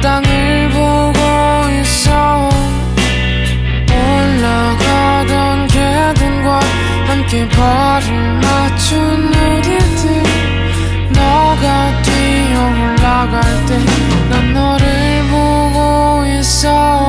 땅을 보고 있어. 올라가던 개든과 함께 발을 맞춘 우리들. 너가 뛰어 올라갈 때 난 너를 보고 있어.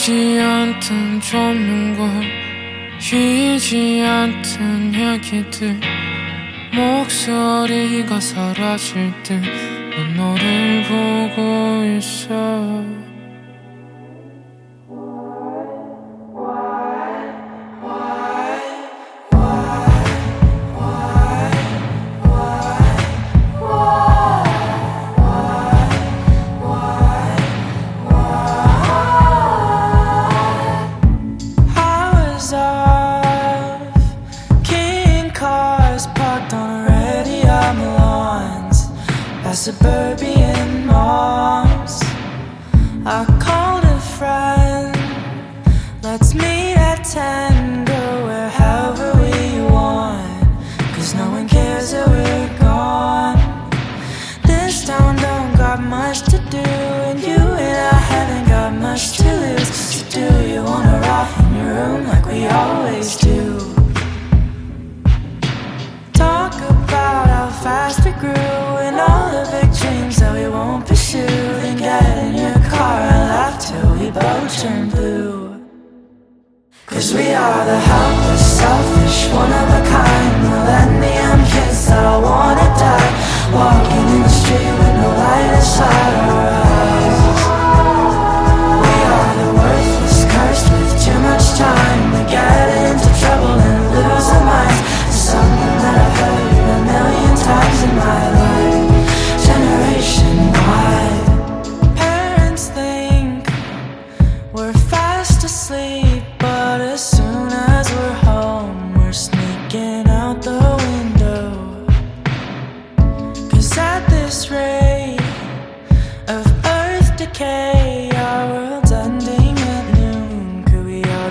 보이지 않던 조명과 쉬지 않던 얘기들 목소리가 사라질 듯 난 너를 보고 있어.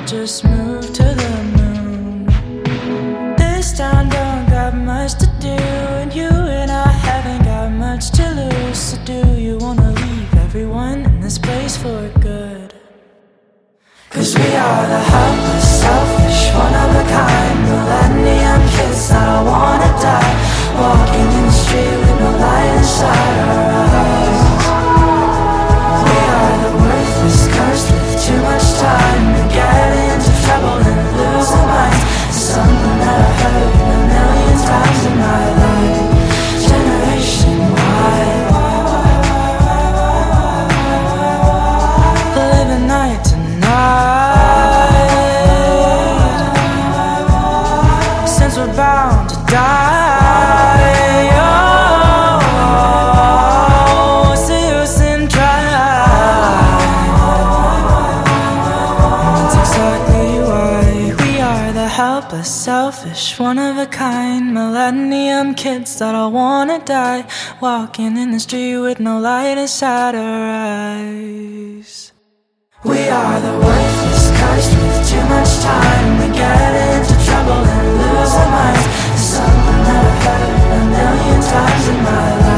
just move millennium kids that all wanna die. Walking in the street with no light inside our eyes. We are the worthless, cursed with too much time. We get into trouble and lose our minds. Something that I've heard a million times in my life.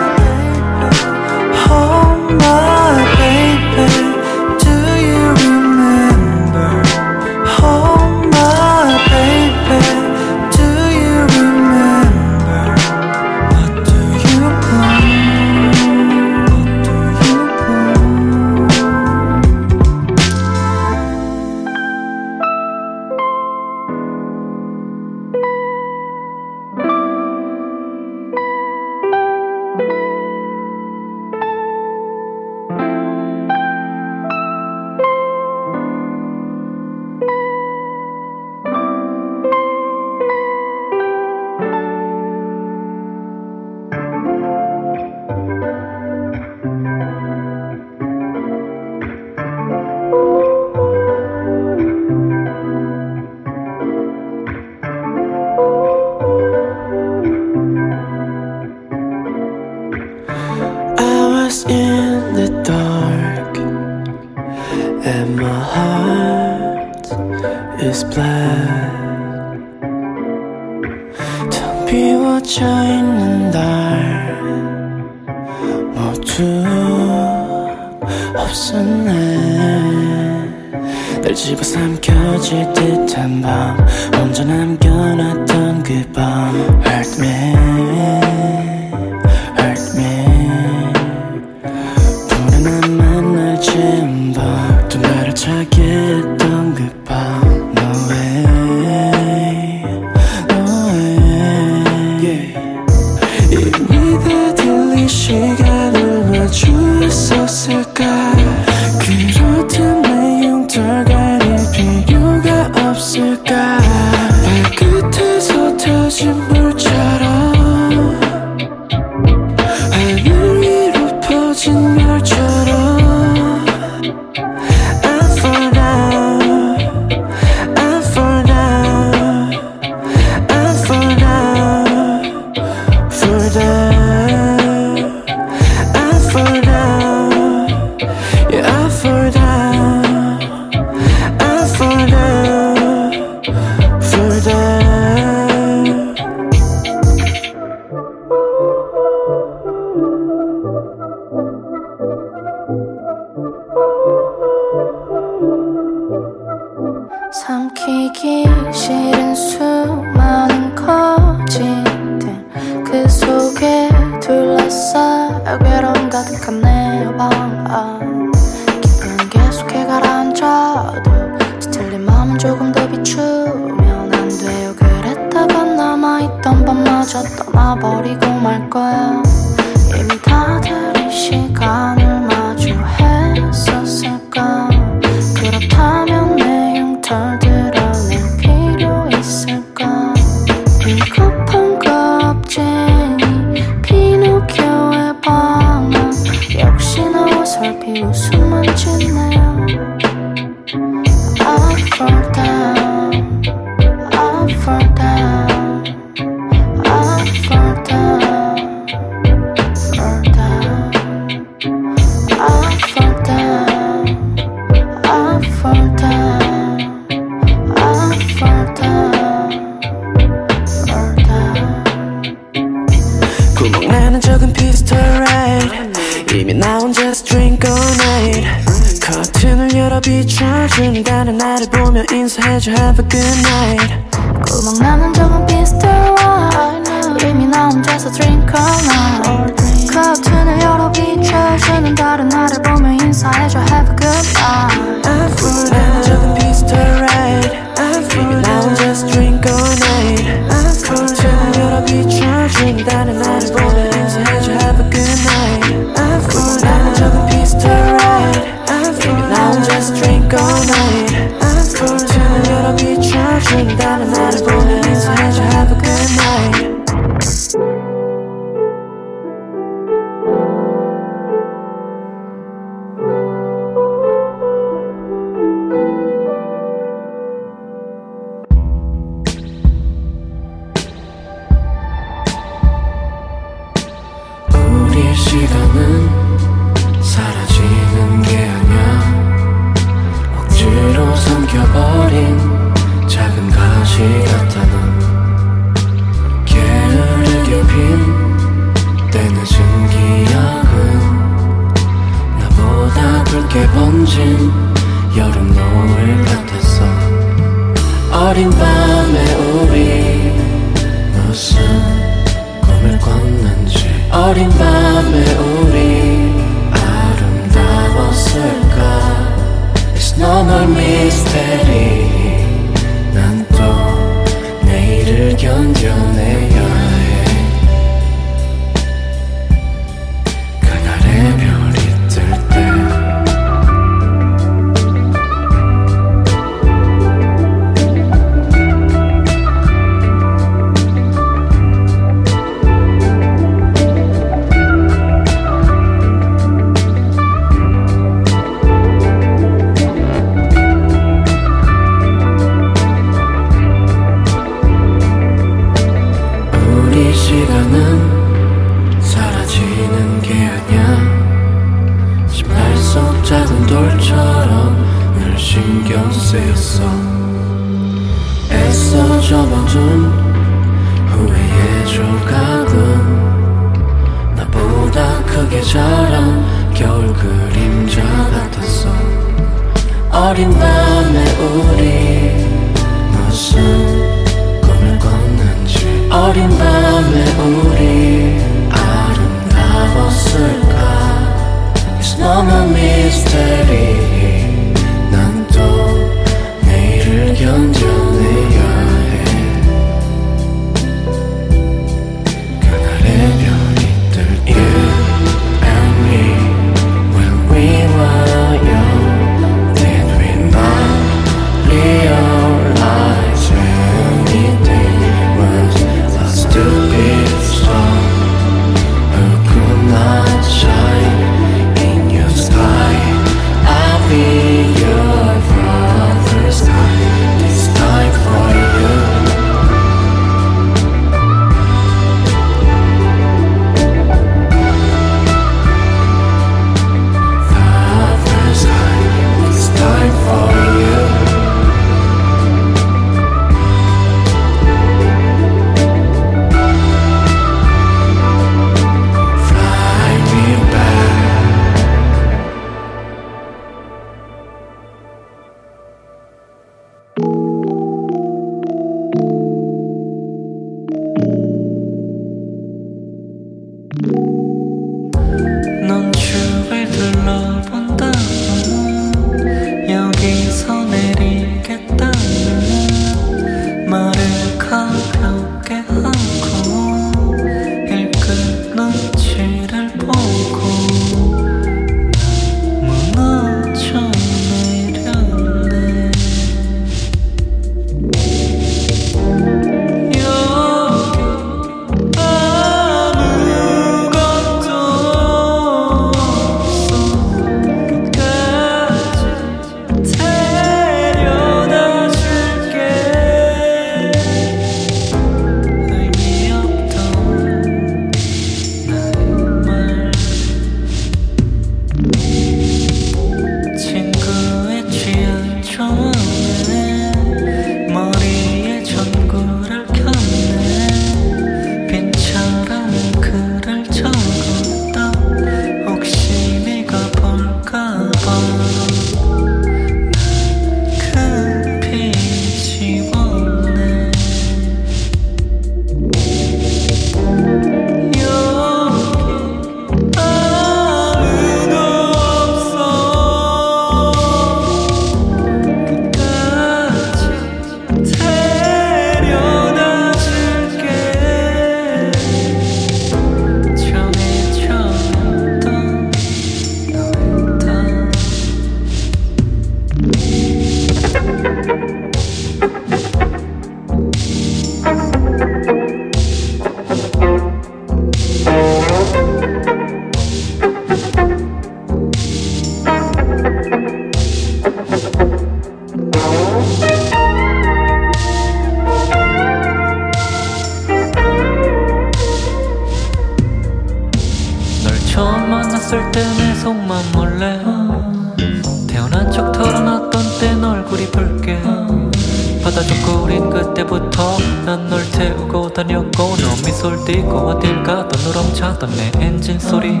띠고 어딜 가던 누렁차던 내 엔진 소리.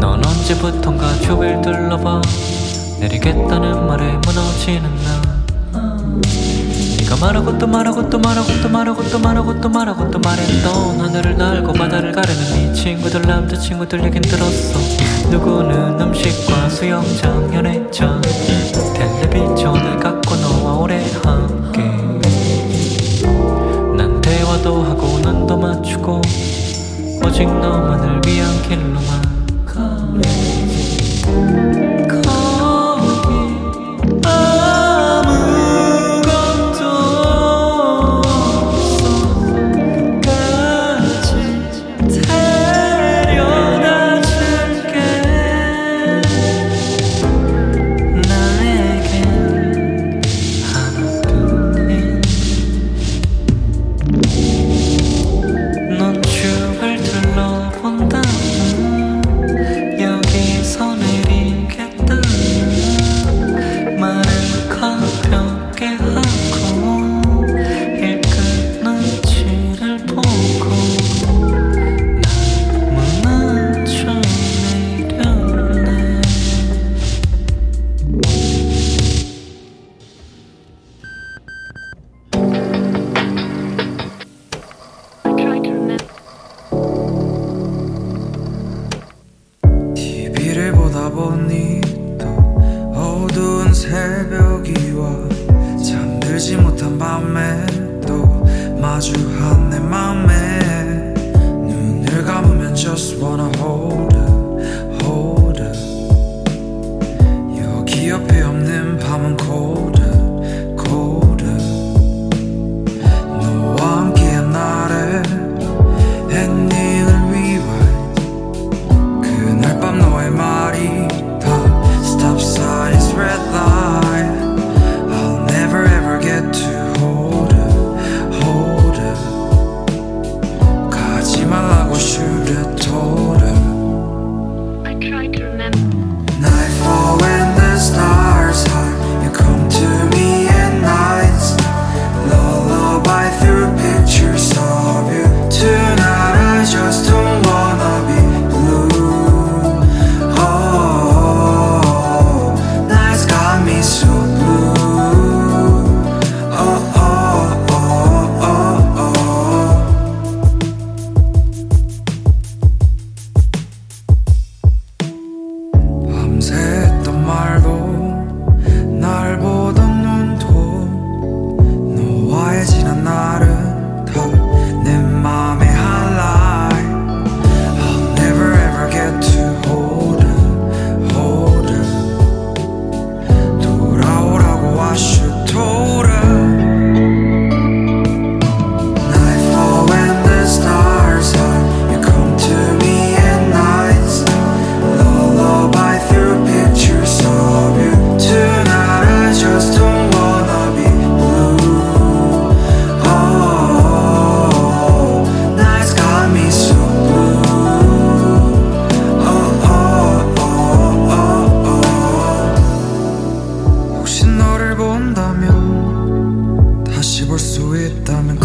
넌 언제부턴가 주위를 둘러봐. 내리겠다는 말에 무너지는 나. 네가 말하고 또 말하고 또 말하고 또 말하고 또 말하고 또 말하고 또 말했던 하늘을 날고 바다를 가르는 네 친구들 남자친구들 얘긴 들었어. 누구는 음식과 수영장 연애장 텔레비전을 갖고 너와 오래 함 새벽이 와 잠들지 못한 밤에 또 마주한 내 맘에 눈을 감으면 just wanna hold her, hold her. 여기 옆에 없는 밤은 colder, 살고 온다면 다시 볼 수 있다면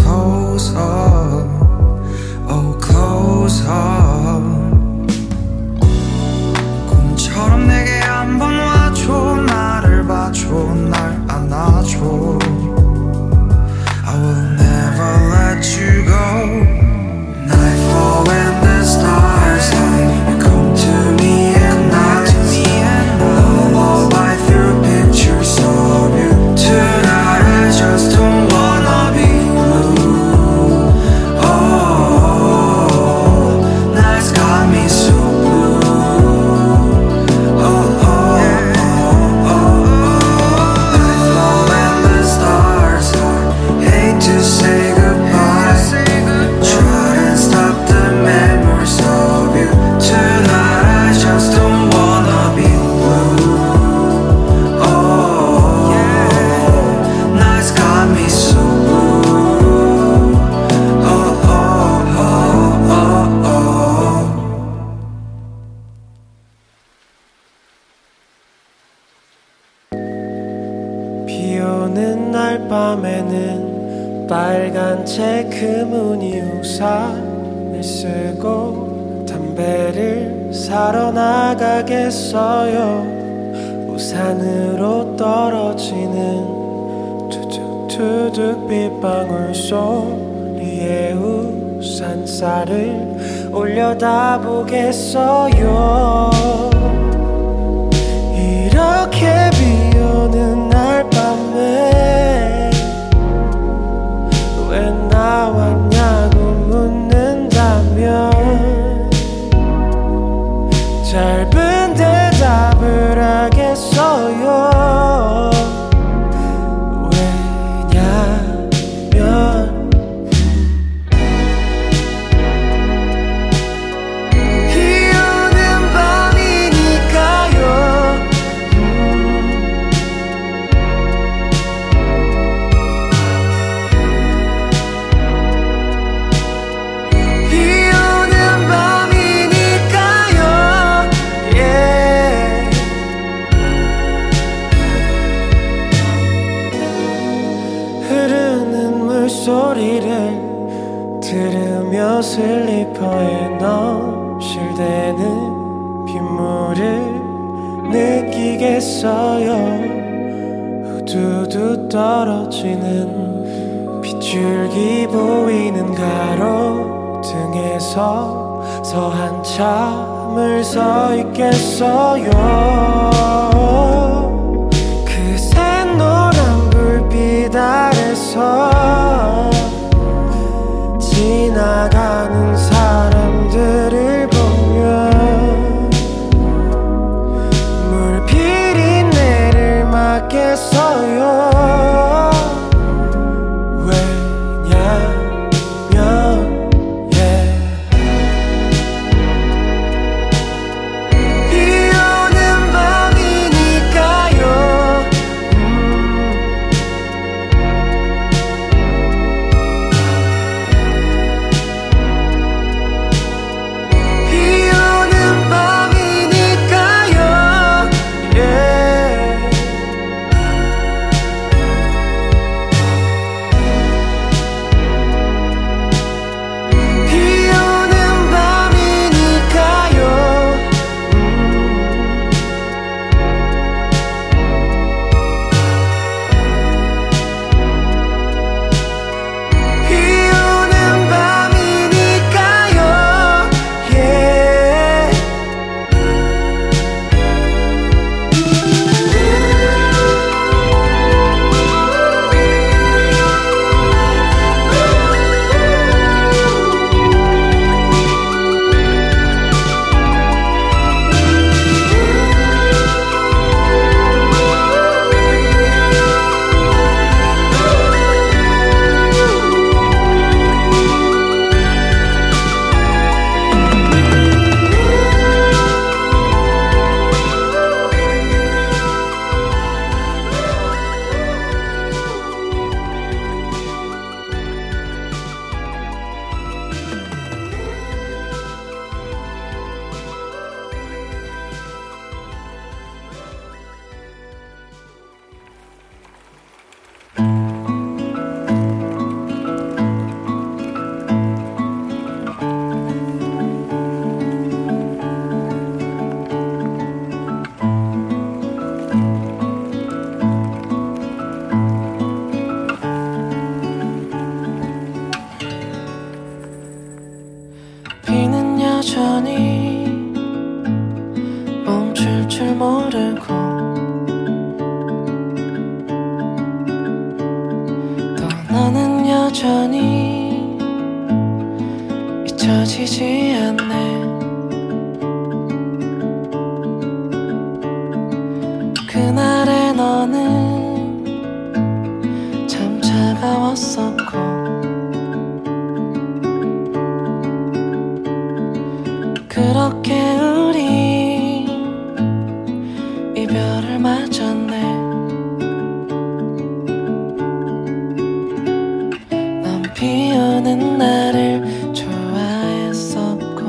비 오는 나를 좋아했었고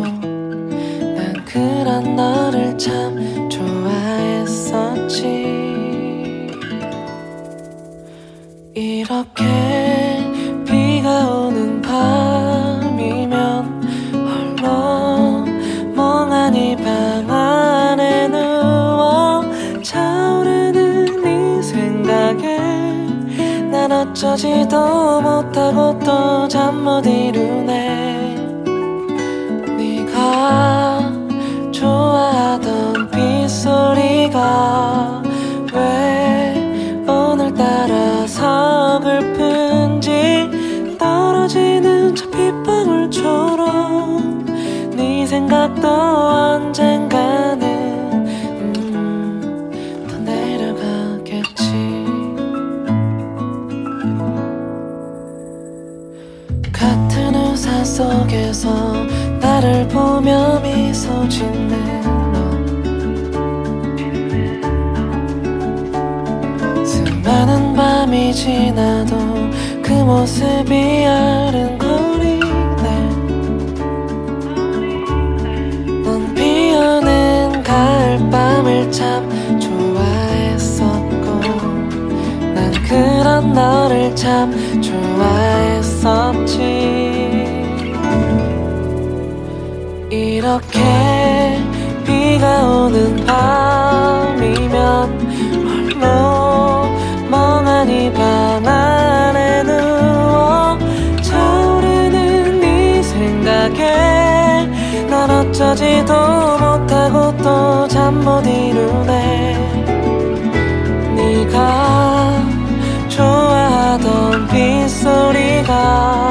난 그런 너를 참 어쩌지도 못하고 또 잠 못 이루 지나도 그 모습이 아른거리네. 넌 비오는 가을밤을 참 좋아했었고 난 그런 너를 참 좋아했었지. 이렇게 비가 오는 밤이면 그러지도 못하고 또 잠 못 이루네. 네가 좋아하던 빗소리가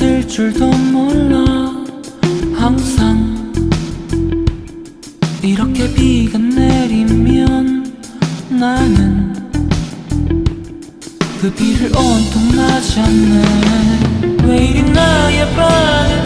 있을 줄도 몰라. 항상 이렇게 비가 내리면 나는 그 비를 온통 맞았네. 왜 이리 나의 밤을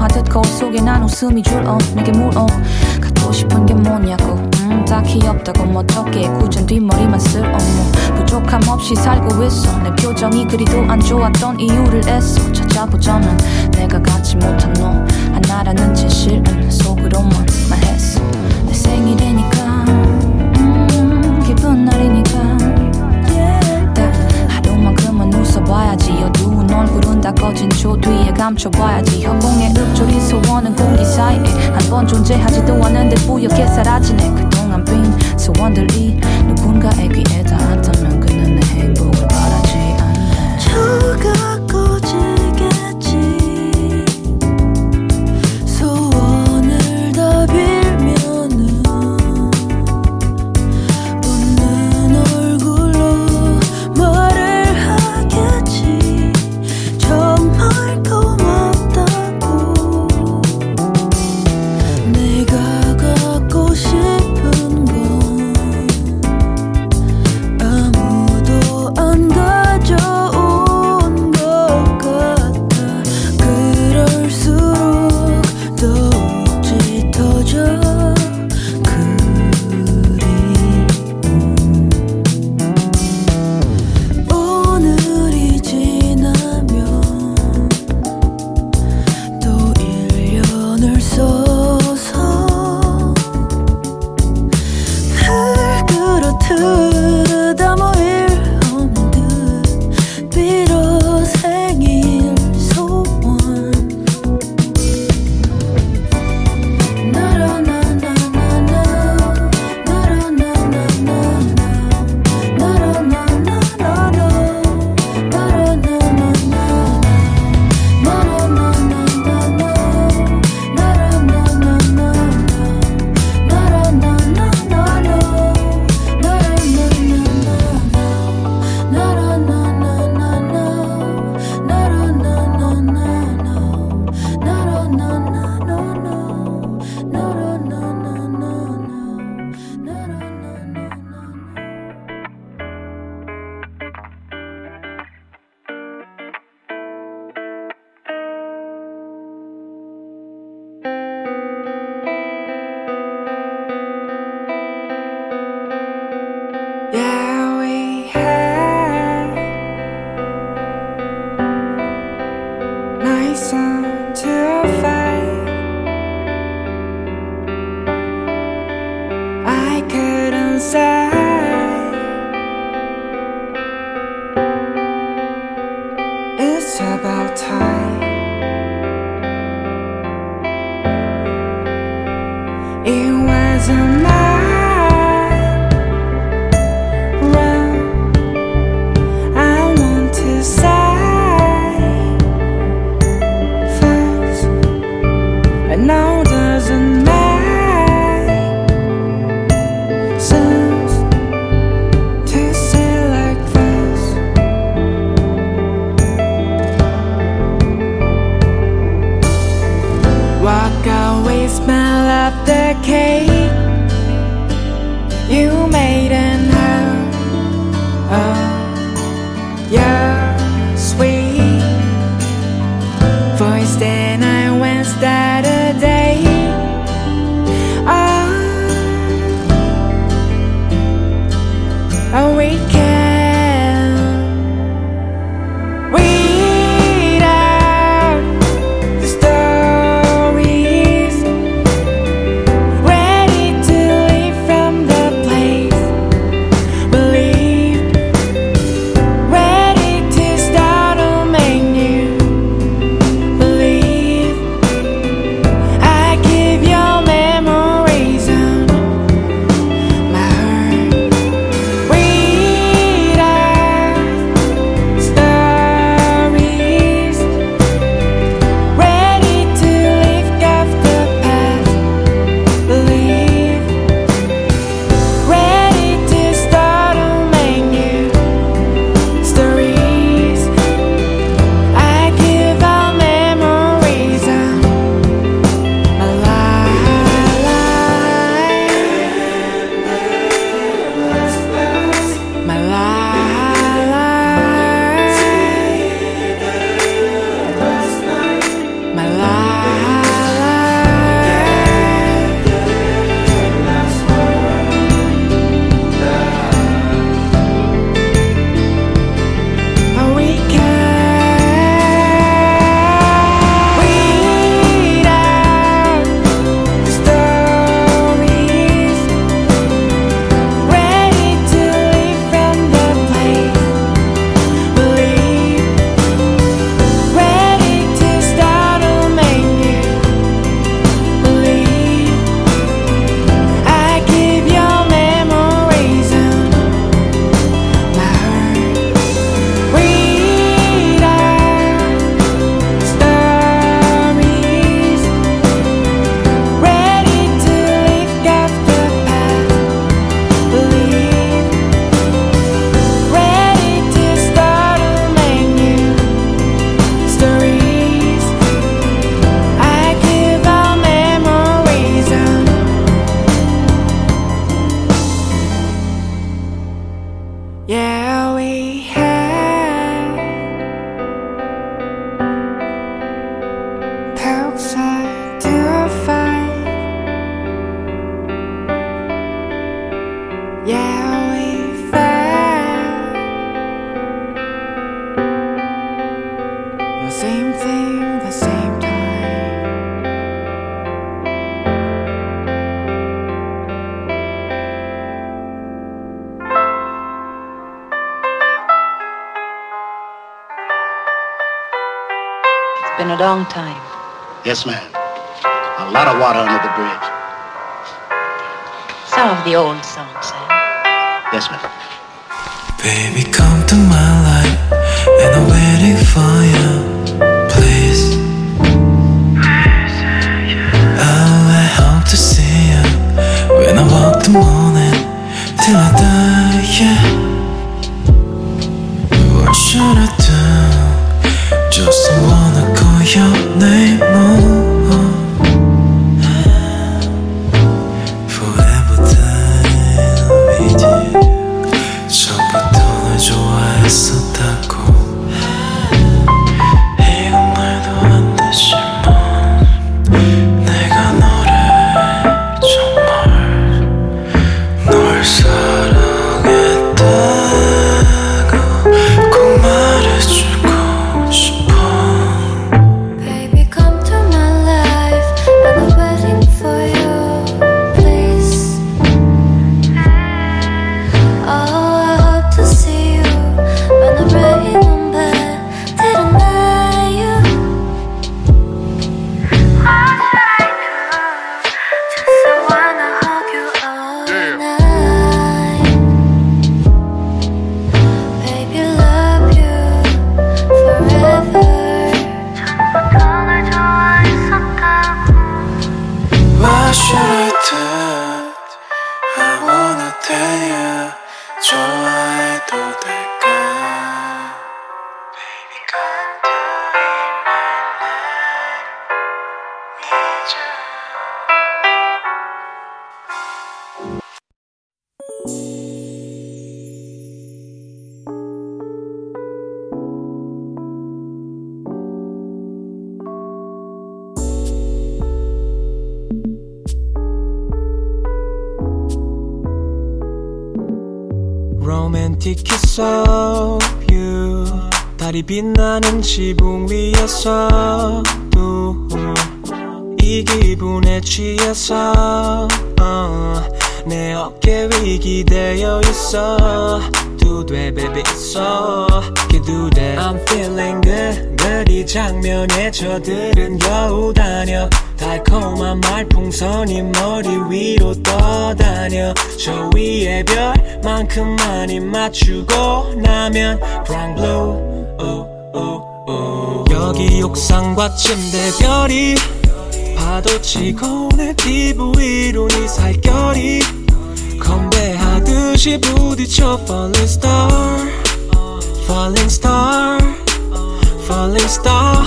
하듯 거울 속에 난 웃음이 줄어. 내게 물어. 갖고 싶은 게 뭐냐고. 음 딱히 없다고 멋쩍게 굳은 뒷머리만 쓸어 뭐 부족함 없이 살고 있어. 내 표정이 그리도 안 좋았던 이유를 애써. 찾아보자면 내가 갖지 못한 너. 하나라는 진실은 속으로만 말했어. 내 생일이니까 어두운 얼굴은 다 꺼진 조 뒤에 감춰봐야지. 허공의 읊조리 소원은 공기 사이에 한 번 존재하지도 않는데 뿌옇게 사라지네. 그동안 빈 소원들이 누군가의 귀에 닿았다 Yes, ma'am. A lot of water under the bridge. Some of the old songs, eh? Yes, ma'am. Baby, come to my life, Romantic kiss of you. 달이 빛나는 지붕 위에서 이 기분에 취해서 어, 내 어깨 위 기대어 있어. 두대 baby 있어. 기두대 I'm feeling good. good 이 장면에 저들은 겨우 다녀. 달콤한 말풍선이 머리 위로 떠다녀. 저 위에 별만큼 많이 맞추고 나면 brown blue. 우, 우, 우. 여기 옥상과 침대 별이 파도 치고 내 피부 위로 네 살결이 건배하듯이 부딪혀 falling star falling star falling star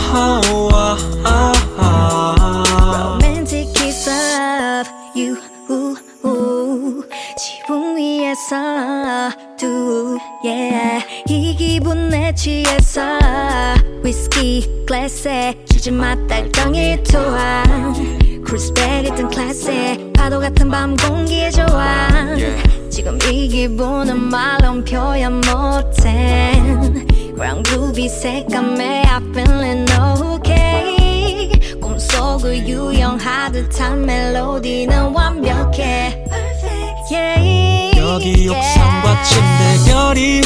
위에서 두 yeah 이 기분에 취해서 위스키 글래스에 짖은 맛달덩이 토하 크루스백 든 클래스에 파도 같은 밤 공기에 좋아. 지금 이 기분은 말로 표현 못해 Ground groovy 색감에 I feeling okay? 꿈속을 유영하듯한 멜로디는 완벽해. Yeah, 여기 옥상과 침대 별이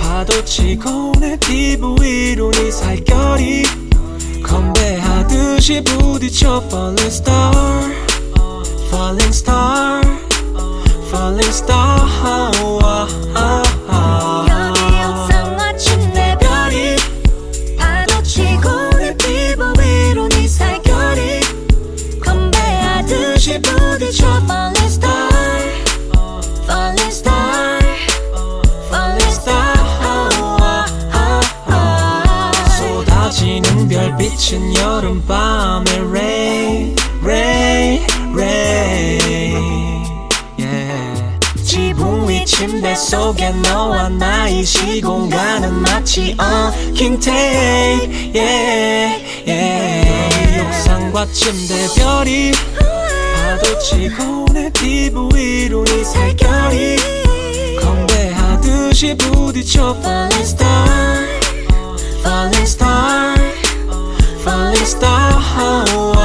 파도 치고 내 피부 위로 네 살결이 건배하듯이 부딪혀 falling star falling star falling star 별빛은 여름밤의 rain rain rain yeah. 지붕 위 침대 속에 너와 나의 시공간은 마치 엉킨 테이프 yeah, yeah. 옥상과 침대 별이 파도 치고 내 피부 위로 네 살결이 건배하듯이 부딪혀 falling star falling star. Oh,